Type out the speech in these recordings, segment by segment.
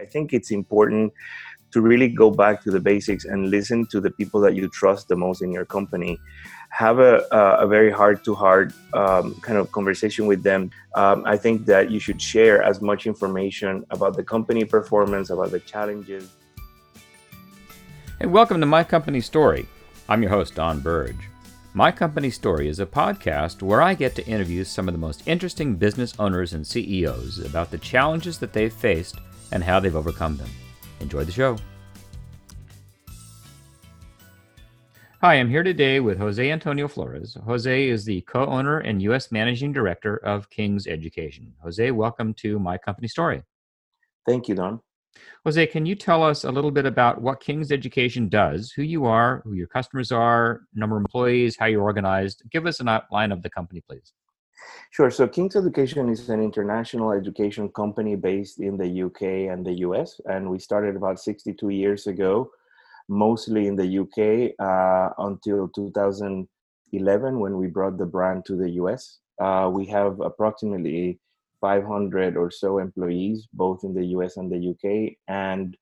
I think it's important to really go back to the basics and listen to the people that you trust the most in your company. Have a, a very heart to heart kind of conversation with them. Um, I think that you should share as much information about the company performance, about the challenges. Hey, welcome to My Company Story. I'm your host, Don Burge. My Company Story is a podcast where I get to interview some of the most interesting business owners and CEOs about the challenges that they've faced and how they've overcome them. Enjoy the show. Hi, I'm here today with Jose Antonio Flores. Jose is the co owner and U.S. Managing Director of King's Education. Jose, welcome to My Company Story. Thank you, Don. Jose, can you tell us a little bit about what King's Education does, who you are, who your customers are, number of employees, how you're organized? Give us an outline of the company, please. Sure. So King's Education is an international education company based in the UK and the US, and we started about 62 years ago, mostly in the UK uh, until 2011 when we brought the brand to the US. Uh, we have approximately 500 or so employees, both in the US and the UK, and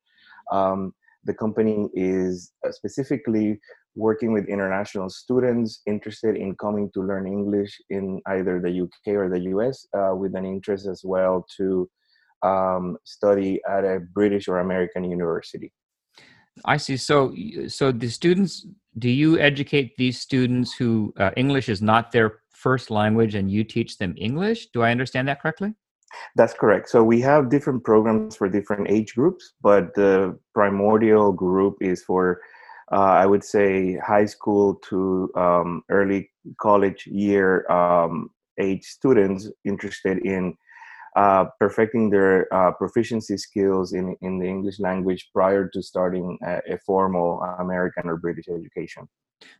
um, the company is specifically working with international students interested in coming to learn English in either the UK or the US, uh, with an interest as well to um, study at a British or American university. I see. So, so the students, do you educate these students who uh, English is not their first language, and you teach them English? Do I understand that correctly? That's correct. So we have different programs for different age groups, but the primordial group is for uh, I would say high school to um, early college year um, age students interested in uh, perfecting their uh, proficiency skills in, in the English language prior to starting a, a, formal American or British education.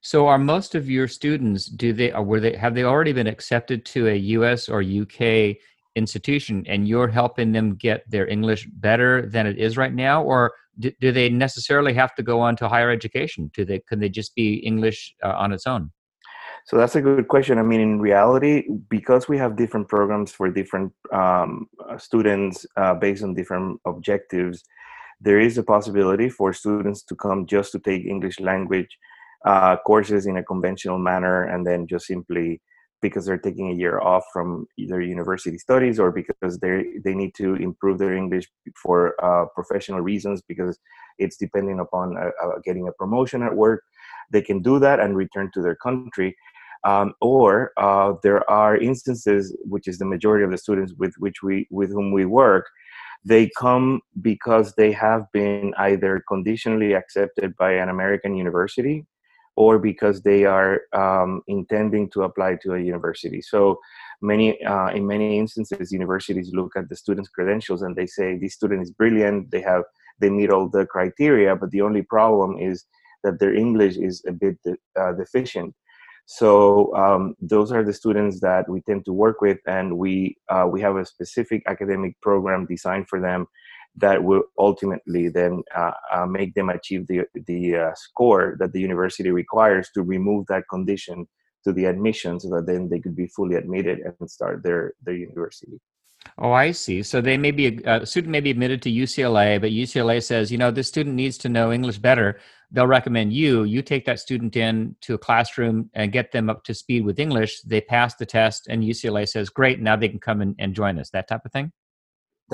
So, are most of your students do they or were they have they already been accepted to a U.S. or UK institution, and you're helping them get their English better than it is right now, or do, do they necessarily have to go on to higher education? Do they can they just be English uh, on its own? So that's a good question. I mean, in reality, because we have different programs for different um, uh, students uh, based on different objectives, there is a possibility for students to come just to take English language uh, courses in a conventional manner and then just simply because they're taking a year off from either university studies or because they they need to improve their English for uh, professional reasons because it's depending upon uh, uh, getting a promotion at work. They can do that and return to their country. Um, or uh, there are instances, which is the majority of the students with which we with whom we work, they come because they have been either conditionally accepted by an American university or because they are um, intending to apply to a university. So many, uh, in many instances, universities look at the student's credentials and they say this student is brilliant. They have they meet all the criteria, but the only problem is that their English is a bit uh, deficient. So um, those are the students that we tend to work with, and we uh, we have a specific academic program designed for them that will ultimately then uh, uh, make them achieve the the uh, score that the university requires to remove that condition to the admission so that then they could be fully admitted and start their their university. Oh i see. So they may be a, a student may be admitted to ucla but ucla says you know this student needs to know english better. They'll recommend you. You take that student in to a classroom and get them up to speed with english. They pass the test and ucla says great now they can come and join us that type of thing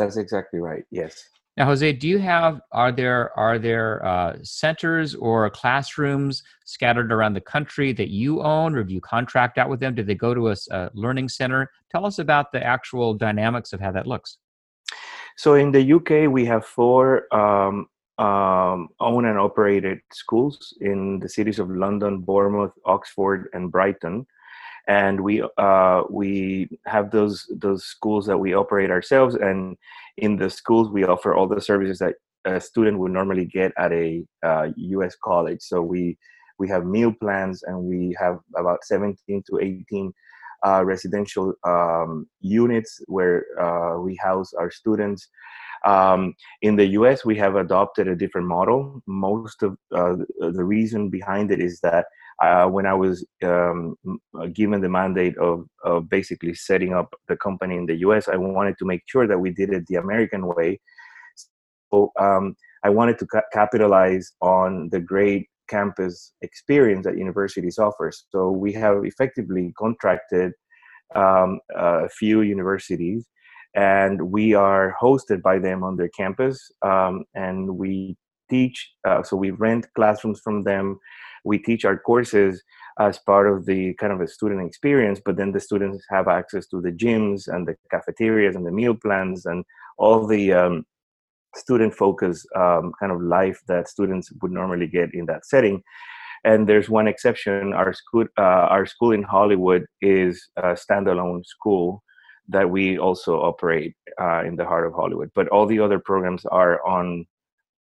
that's exactly right. Yes. Now, Jose, do you have are there are there uh, centers or classrooms scattered around the country that you own, or do you contract out with them? Do they go to a, a learning center? Tell us about the actual dynamics of how that looks. So in the UK, we have four um, um, owned and operated schools in the cities of London, Bournemouth, Oxford, and Brighton and we uh, we have those those schools that we operate ourselves and in the schools we offer all the services that a student would normally get at a uh, us college. So we we have meal plans and we have about 17 to 18 uh, residential um, units where uh, we house our students. Um, in the us we have adopted a different model. Most of uh, the reason behind it is that uh, when I was um, uh, given the mandate of, of, basically setting up the company in the US, I wanted to make sure that we did it the American way. um, I wanted to ca- capitalize on the great campus experience that universities offer. So we have effectively contracted um, a few universities, and we are hosted by them on their campus, um, and we teach. Uh, so we rent classrooms from them. We teach our courses as part of the kind of a student experience, but then the students have access to the gyms and the cafeterias and the meal plans and all the um, student focused um, kind of life that students would normally get in that setting. And there's one exception. Our school, uh, our school in Hollywood is a standalone school that we also operate uh, in the heart of Hollywood. But all the other programs are on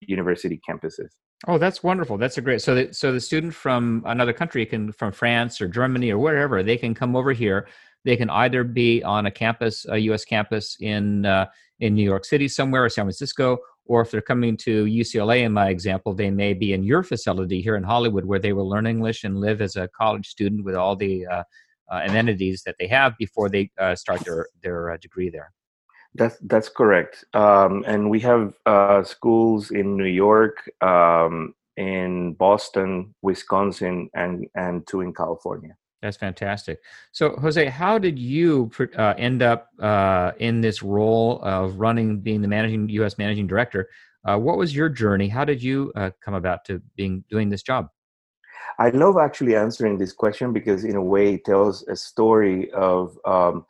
university campuses. Oh, that's wonderful. That's a great. So, that, so the student from another country can, from France or Germany or wherever, they can come over here. They can either be on a campus, a U.S. campus in uh, in New York City somewhere or San Francisco, or if they're coming to UCLA, in my example, they may be in your facility here in Hollywood, where they will learn English and live as a college student with all the uh, uh, amenities that they have before they uh, start their their uh, degree there. That's that's correct. Um, and we have uh, schools in New York, um, in Boston, Wisconsin, and and two in California. That's fantastic. So, Jose, how did you uh, end up uh, in this role of running, being the managing U.S. managing director? Uh, what was your journey? How did you uh, come about to being doing this job? I love actually answering this question because, in a way, it tells a story of um,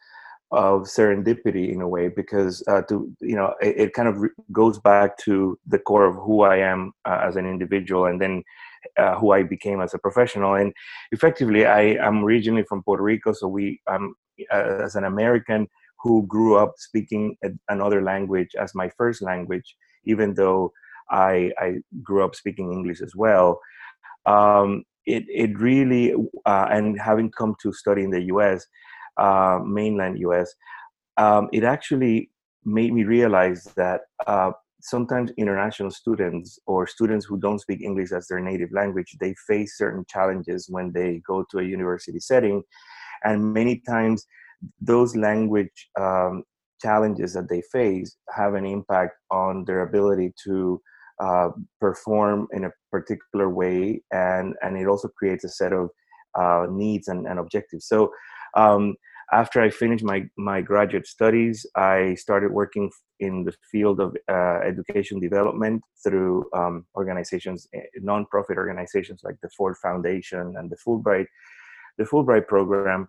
of serendipity in a way because uh, to you know it, it, kind of re- goes back to the core of who I am uh, as an individual, and then uh, who I became as a professional. And effectively, I am originally from Puerto Rico, so we, um, as an American who grew up speaking a, another language as my first language, even though I, I grew up speaking English as well. Um, it, it really, uh, and having come to study in the US, uh, mainland US, um, it actually made me realize that uh, sometimes international students or students who don't speak English as their native language, they face certain challenges when they go to a university setting. And many times those language um, challenges that they face have an impact on their ability to uh, perform in a particular way. And, and it also creates a set of uh, needs and, and objectives. So um, after I finished my, my graduate studies, I started working in the field of uh, education development through um, organizations, eh, nonprofit organizations like the Ford Foundation and the Fulbright, the Fulbright program.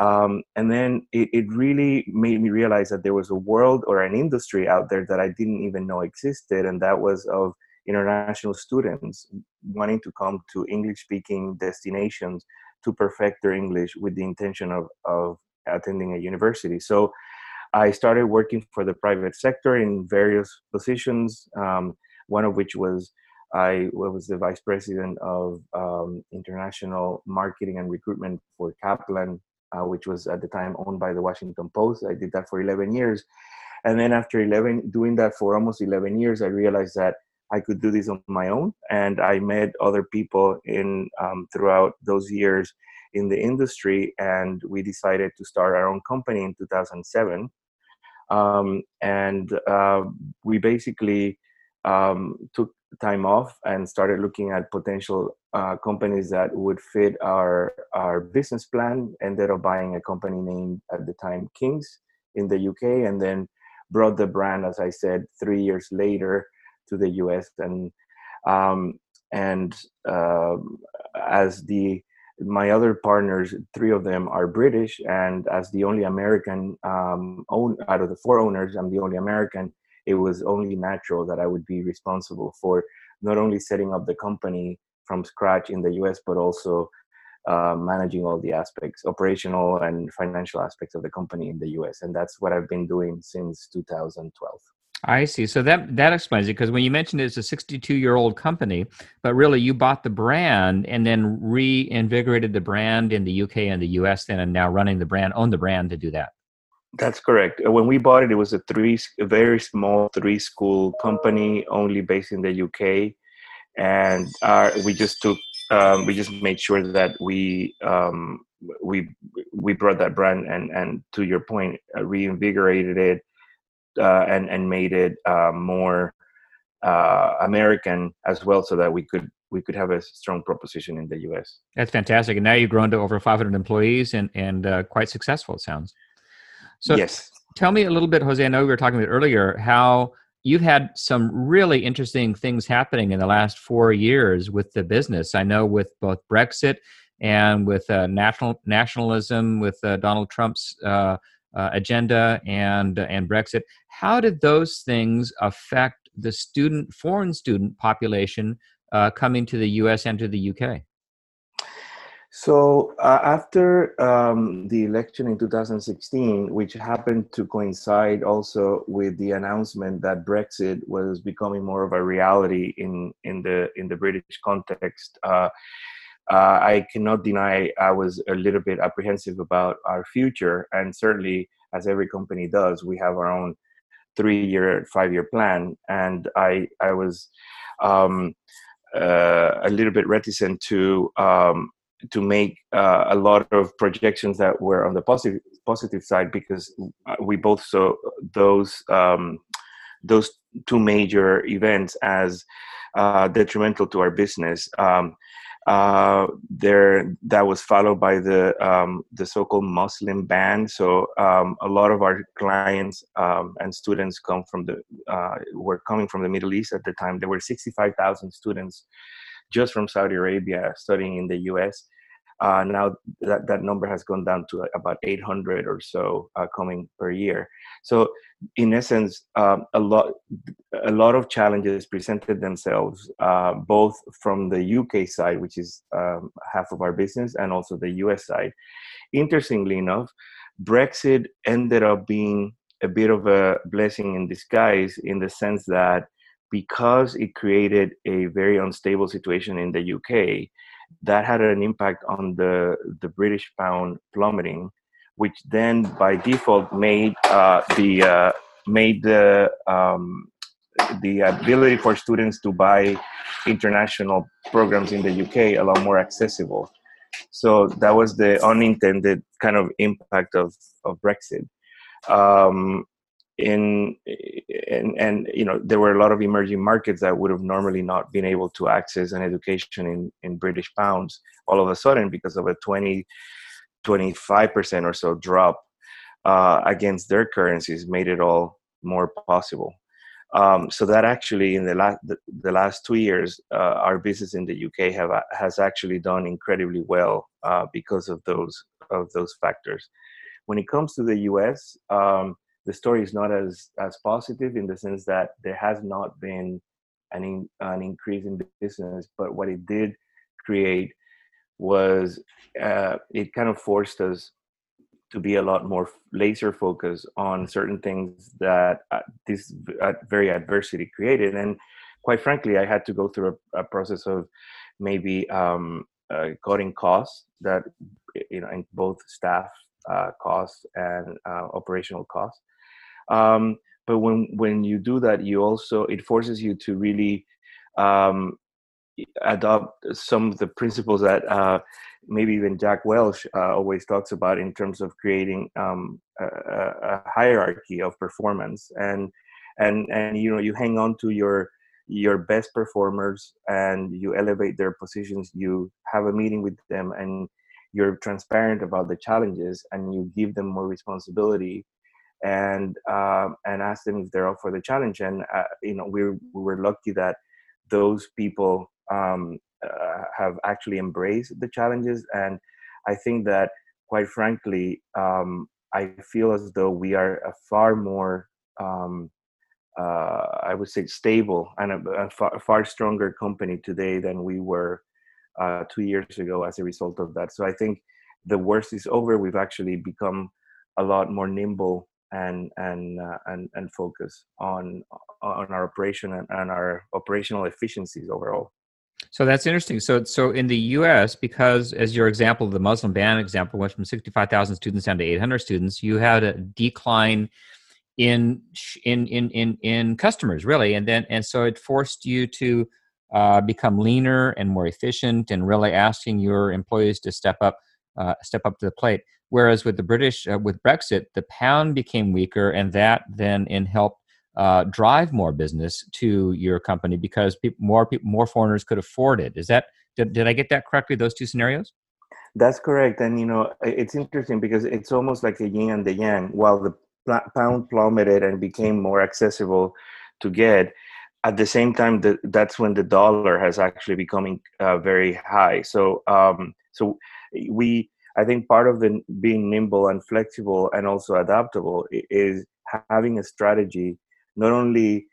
Um, and then it, it really made me realize that there was a world or an industry out there that I didn't even know existed, and that was of international students wanting to come to English speaking destinations to perfect their English with the intention of, of attending a university. So I started working for the private sector in various positions, um, one of which was I was the vice president of um, international marketing and recruitment for Kaplan, uh, which was at the time owned by the Washington Post. I did that for 11 years. And then after 11, doing that for almost 11 years, I realized that I could do this on my own. And I met other people in um, throughout those years in the industry, and we decided to start our own company in 2007. Um, and uh, we basically um, took time off and started looking at potential uh, companies that would fit our our business plan. Ended up buying a company named at the time Kings in the UK, and then brought the brand, as I said, three years later to the US. And um, and uh, as the my other partners, three of them are British, and as the only American um, own out of the four owners, I'm the only American. It was only natural that I would be responsible for not only setting up the company from scratch in the U.S., but also uh, managing all the aspects, operational and financial aspects of the company in the U.S. And that's what I've been doing since 2012. I see. So that that explains it because when you mentioned it's a 62 year old company, but really you bought the brand and then reinvigorated the brand in the UK and the US, then and now running the brand, own the brand to do that. That's correct. Uh, when we bought it, it was a three, a very small three school company, only based in the UK, and our, we just took, um, we just made sure that we um, we we brought that brand and and to your point, uh, reinvigorated it uh, and and made it uh, more uh, American as well, so that we could we could have a strong proposition in the U.S. That's fantastic, and now you've grown to over 500 employees and and uh, quite successful. It sounds. So yes. Tell me a little bit, Jose. I know we were talking about earlier how you've had some really interesting things happening in the last four years with the business. I know with both Brexit and with uh, national nationalism, with uh, Donald Trump's uh, uh agenda and and Brexit. How did those things affect the student foreign student population uh, coming to the U.S. and to the U.K.? So uh, after um, the election in 2016, which happened to coincide also with the announcement that Brexit was becoming more of a reality in in the in the British context, uh, I cannot deny I was a little bit apprehensive about our future, and certainly, as every company does, we have our own three-year, five-year plan, and I I was. Um, uh, a little bit reticent to um, to make uh, a lot of projections that were on the positive positive side because we both saw those um, those two major events as uh, detrimental to our business. Um, uh, there, that was followed by the um, the so-called Muslim ban. So um, a lot of our clients um, and students come from the uh, were coming from the Middle East at the time. There were 65,000 students just from Saudi Arabia studying in the U.S. Uh, now that, that number has gone down to about 800 or so uh, coming per year. So in essence, um, a lot a lot of challenges presented themselves, uh, both from the UK side, which is um, half of our business, and also the US side. Interestingly enough, Brexit ended up being a bit of a blessing in disguise in the sense that because it created a very unstable situation in the UK, that had an impact on the the British pound plummeting, which then by default made uh, the uh, made the um, the ability for students to buy international programs in the UK a lot more accessible. So that was the unintended kind of impact of of Brexit. Um, in and and you know there were a lot of emerging markets that would have normally not been able to access an education in in british pounds all of a sudden because of a 20 25% or so drop uh, against their currencies made it all more possible. Um, so that actually in the last the, the last two years uh, our business in the uk have has actually done incredibly well uh, because of those of those factors. When it comes to the us um, the story is not as as positive in the sense that there has not been an in, an increase in business, but what it did create was uh, it kind of forced us to be a lot more laser focused on certain things that uh, this uh, very adversity created. And quite frankly i had to go through a, a process of maybe um, uh, cutting costs that you know in both staff uh, costs and uh, operational costs um, but when when you do that, you also it forces you to really um, adopt some of the principles that uh, maybe even Jack Welch uh, always talks about in terms of creating um, a, a, hierarchy of performance. And and and you know you hang on to your your best performers and you elevate their positions. You have a meeting with them and you're transparent about the challenges and you give them more responsibility and um, and ask them if they're up for the challenge. And uh, you know, we we were lucky that those people um, uh, have actually embraced the challenges. And I think that, quite frankly, um, I feel as though we are a far more um, uh, I would say stable and a, a, far, far, stronger company today than we were uh, two years ago as a result of that. So I think the worst is over. We've actually become a lot more nimble and and uh, and and focus on on our operation and, and our operational efficiencies overall. So that's interesting. So, so in the U.S., because as your example, the Muslim ban example went from sixty-five thousand students down to eight hundred students, you had a decline in in in in in customers, really, and then and so it forced you to uh, become leaner and more efficient, and really asking your employees to step up uh, step up to the plate. Whereas with the British, uh, with Brexit, the pound became weaker, and that then in helped uh, drive more business to your company because people, more people, more foreigners could afford it. Is that did, did I get that correctly? Those two scenarios. That's correct, and you know it's interesting because it's almost like a yin and the yang. While the pound plummeted and became more accessible to get, at the same time, the, that's when the dollar has actually becoming uh, very high. So, um, so we, I think, part of the being nimble and flexible and also adaptable is having a strategy not only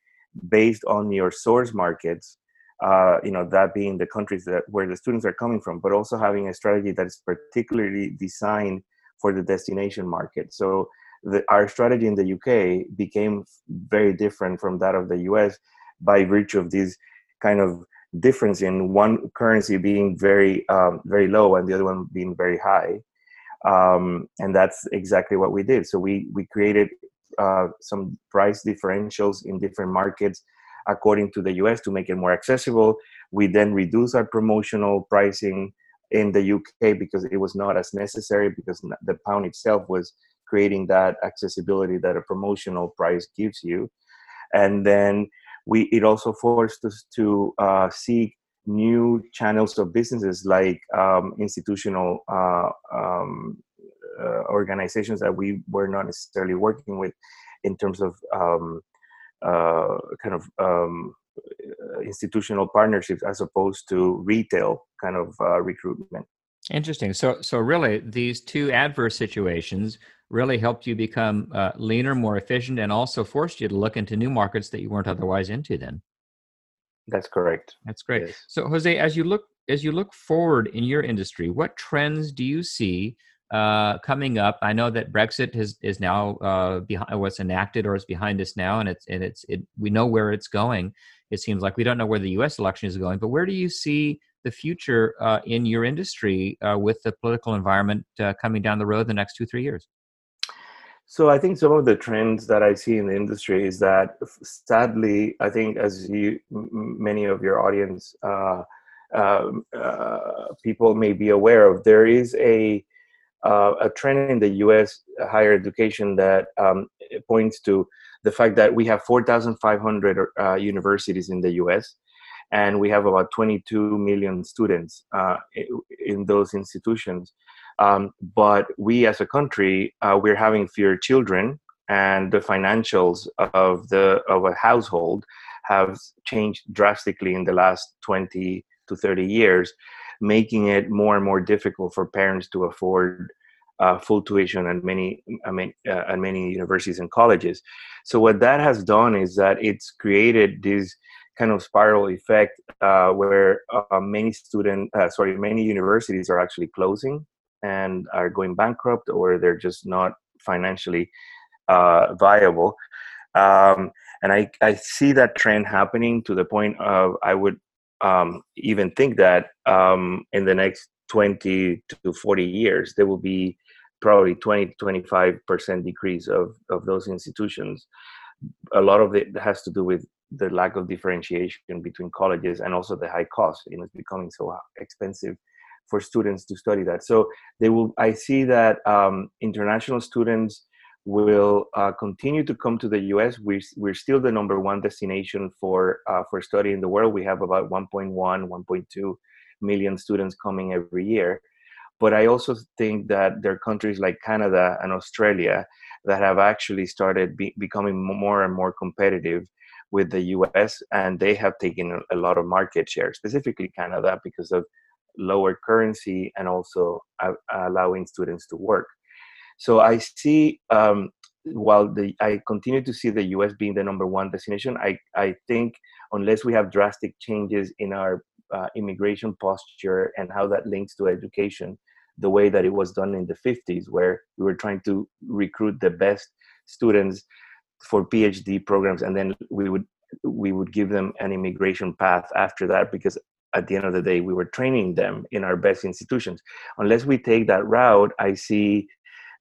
based on your source markets, uh, you know, that being the countries that where the students are coming from, but also having a strategy that is particularly designed for the destination market. So the, our strategy in the UK became very different from that of the US by virtue of these kind of difference in one currency being very um, very low and the other one being very high. Um, and that's exactly what we did. So we we created uh, some price differentials in different markets according to the US to make it more accessible. We then reduce our promotional pricing in the UK because it was not as necessary because the pound itself was creating that accessibility that a promotional price gives you. And then we it also forced us to uh, seek new channels of businesses like um, institutional uh, um, uh, organizations that we were not necessarily working with in terms of um, uh, kind of um, institutional partnerships as opposed to retail kind of uh, recruitment. Interesting. So, so really, these two adverse situations really helped you become uh, leaner, more efficient, and also forced you to look into new markets that you weren't otherwise into. Then, that's correct. That's great. Yes. So, Jose, as you look as you look forward in your industry, what trends do you see uh, coming up. I know that Brexit is is now uh, behind was enacted or is behind us now, and it's and it's it, we know where it's going. It seems like we don't know where the U.S. election is going, but where do you see the future uh, in your industry uh, with the political environment uh, coming down the road the next two three years? So I think some of the trends that I see in the industry is that, sadly, I think as you many of your audience uh, um, people may be aware of, there is a uh, a trend in the U.S. higher education that um, points to the fact that we have 4,500 uh, universities in the U.S. and we have about 22 million students uh, in those institutions. Um, but we, as a country, uh, we're having fewer children, and the financials of the of a household have changed drastically in the last 20 to 30 years making it more and more difficult for parents to afford uh, full tuition at many, I mean, uh, at many universities and colleges. So what that has done is that it's created this kind of spiral effect uh, where uh, many student, uh, sorry, many universities are actually closing and are going bankrupt, or they're just not financially uh, viable. Um, and I, I see that trend happening to the point of I would um, even think that um, in the next 20 to 40 years, there will be probably 20 to 25 percent decrease of, of those institutions. A lot of it has to do with the lack of differentiation between colleges and also the high cost. You know, it's becoming so expensive for students to study that. So they will. I see that um, international students will uh, continue to come to the U.S. We're, we're still the number one destination for uh, for study in the world. We have about 1.1, 1.2 million students coming every year. But I also think that there are countries like Canada and Australia that have actually started be- becoming more and more competitive with the US, and they have taken a lot of market share, specifically Canada, because of lower currency and also uh, allowing students to work. So I see, um, while the I continue to see the US being the number one destination, I, I think unless we have drastic changes in our uh, immigration posture and how that links to education, the way that it was done in the 50s, where we were trying to recruit the best students for PhD programs, and then we would we would give them an immigration path after that because at the end of the day we were training them in our best institutions unless we take that route i see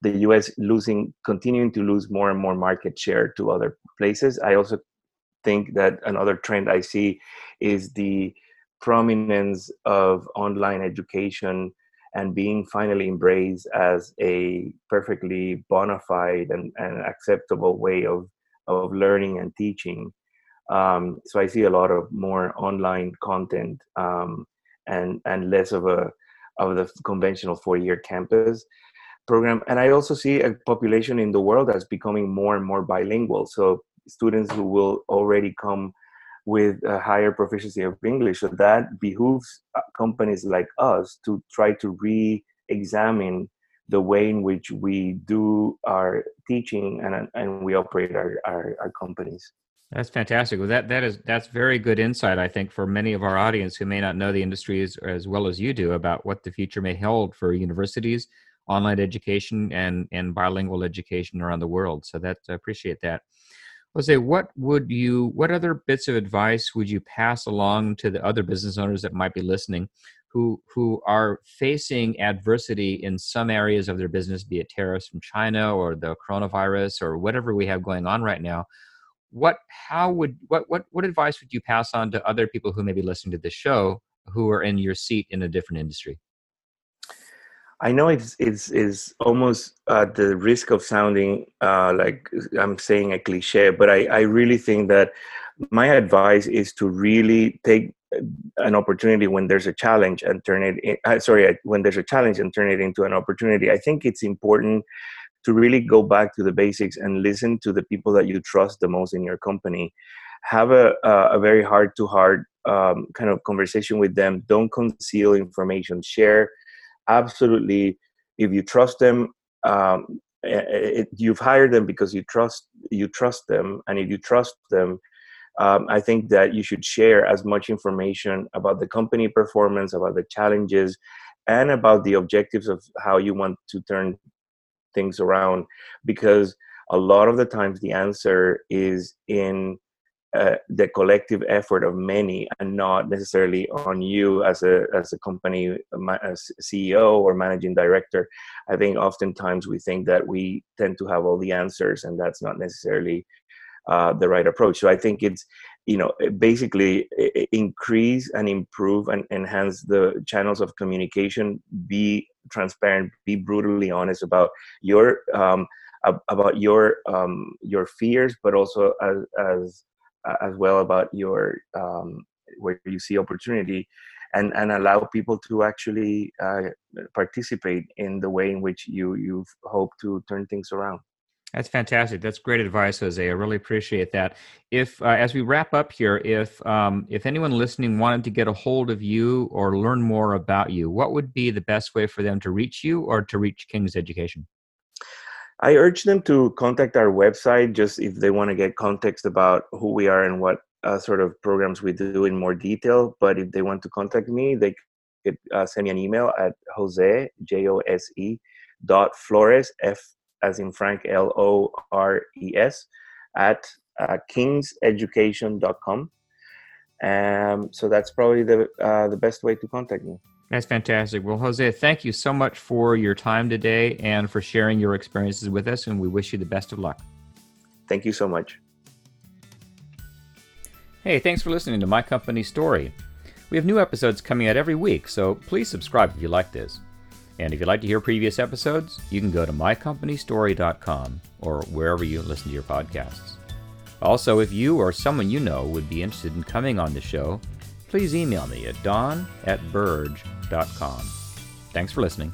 the us losing continuing to lose more and more market share to other places i also think that another trend i see is the prominence of online education and being finally embraced as a perfectly bona fide and, and acceptable way of of learning and teaching. Um, so I see a lot of more online content um, and and less of a of the conventional four year campus program. And I also see a population in the world that's becoming more and more bilingual. So students who will already come with a higher proficiency of English. So that behooves uh, companies like us to try to re-examine the way in which we do our teaching and, and we operate our, our, our companies. That's fantastic. Well, that that is that's very good insight, I think, for many of our audience who may not know the industry as, as well as you do about what the future may hold for universities, online education, and and bilingual education around the world. So that I appreciate that. Jose, what would you, what other bits of advice would you pass along to the other business owners that might be listening, who who are facing adversity in some areas of their business, be it tariffs from China or the coronavirus or whatever we have going on right now? What how would what what what advice would you pass on to other people who may be listening to this show who are in your seat in a different industry? I know it's it's is almost at the risk of sounding uh, like i'm saying a cliche but i i really think that my advice is to really take an opportunity when there's a challenge and turn it in, uh, sorry when there's a challenge and turn it into an opportunity. I think it's important to really go back to the basics and listen to the people that you trust the most in your company. Have a, a very heart to heart kind of conversation with them. Don't conceal information. Share. Absolutely if you trust them um, it, you've hired them because you trust you trust them. And if you trust them um, i think that you should share as much information about the company performance about the challenges and about the objectives of how you want to turn things around because a lot of the times the answer is in uh, the collective effort of many and not necessarily on you as a as a company as CEO or managing director. I think oftentimes we think that we tend to have all the answers, and that's not necessarily uh, the right approach. So I think it's you know basically increase and improve and enhance the channels of communication. Be transparent be brutally honest about your um, about your um, your fears but also as as as well about your um, where you see opportunity and and allow people to actually uh, participate in the way in which you you hope to turn things around that's fantastic. That's great advice, Jose. I really appreciate that. If, uh, as we wrap up here, if um, if anyone listening wanted to get a hold of you or learn more about you, what would be the best way for them to reach you or to reach King's Education? I urge them to contact our website just if they want to get context about who we are and what uh, sort of programs we do in more detail. But if they want to contact me, they could uh, send me an email at Jose J O S E dot Flores F as in Frank, L O R E S, at uh, kingseducation.com. Um, so that's probably the uh, the best way to contact me. That's fantastic. Well, Jose, thank you so much for your time today and for sharing your experiences with us. And we wish you the best of luck. Thank you so much. Hey, thanks for listening to My Company Story. We have new episodes coming out every week, so please subscribe if you like this. And if you'd like to hear previous episodes, you can go to mycompanystory.com or wherever you listen to your podcasts. Also, if you or someone you know would be interested in coming on the show, please email me at don at burge.com. Thanks for listening.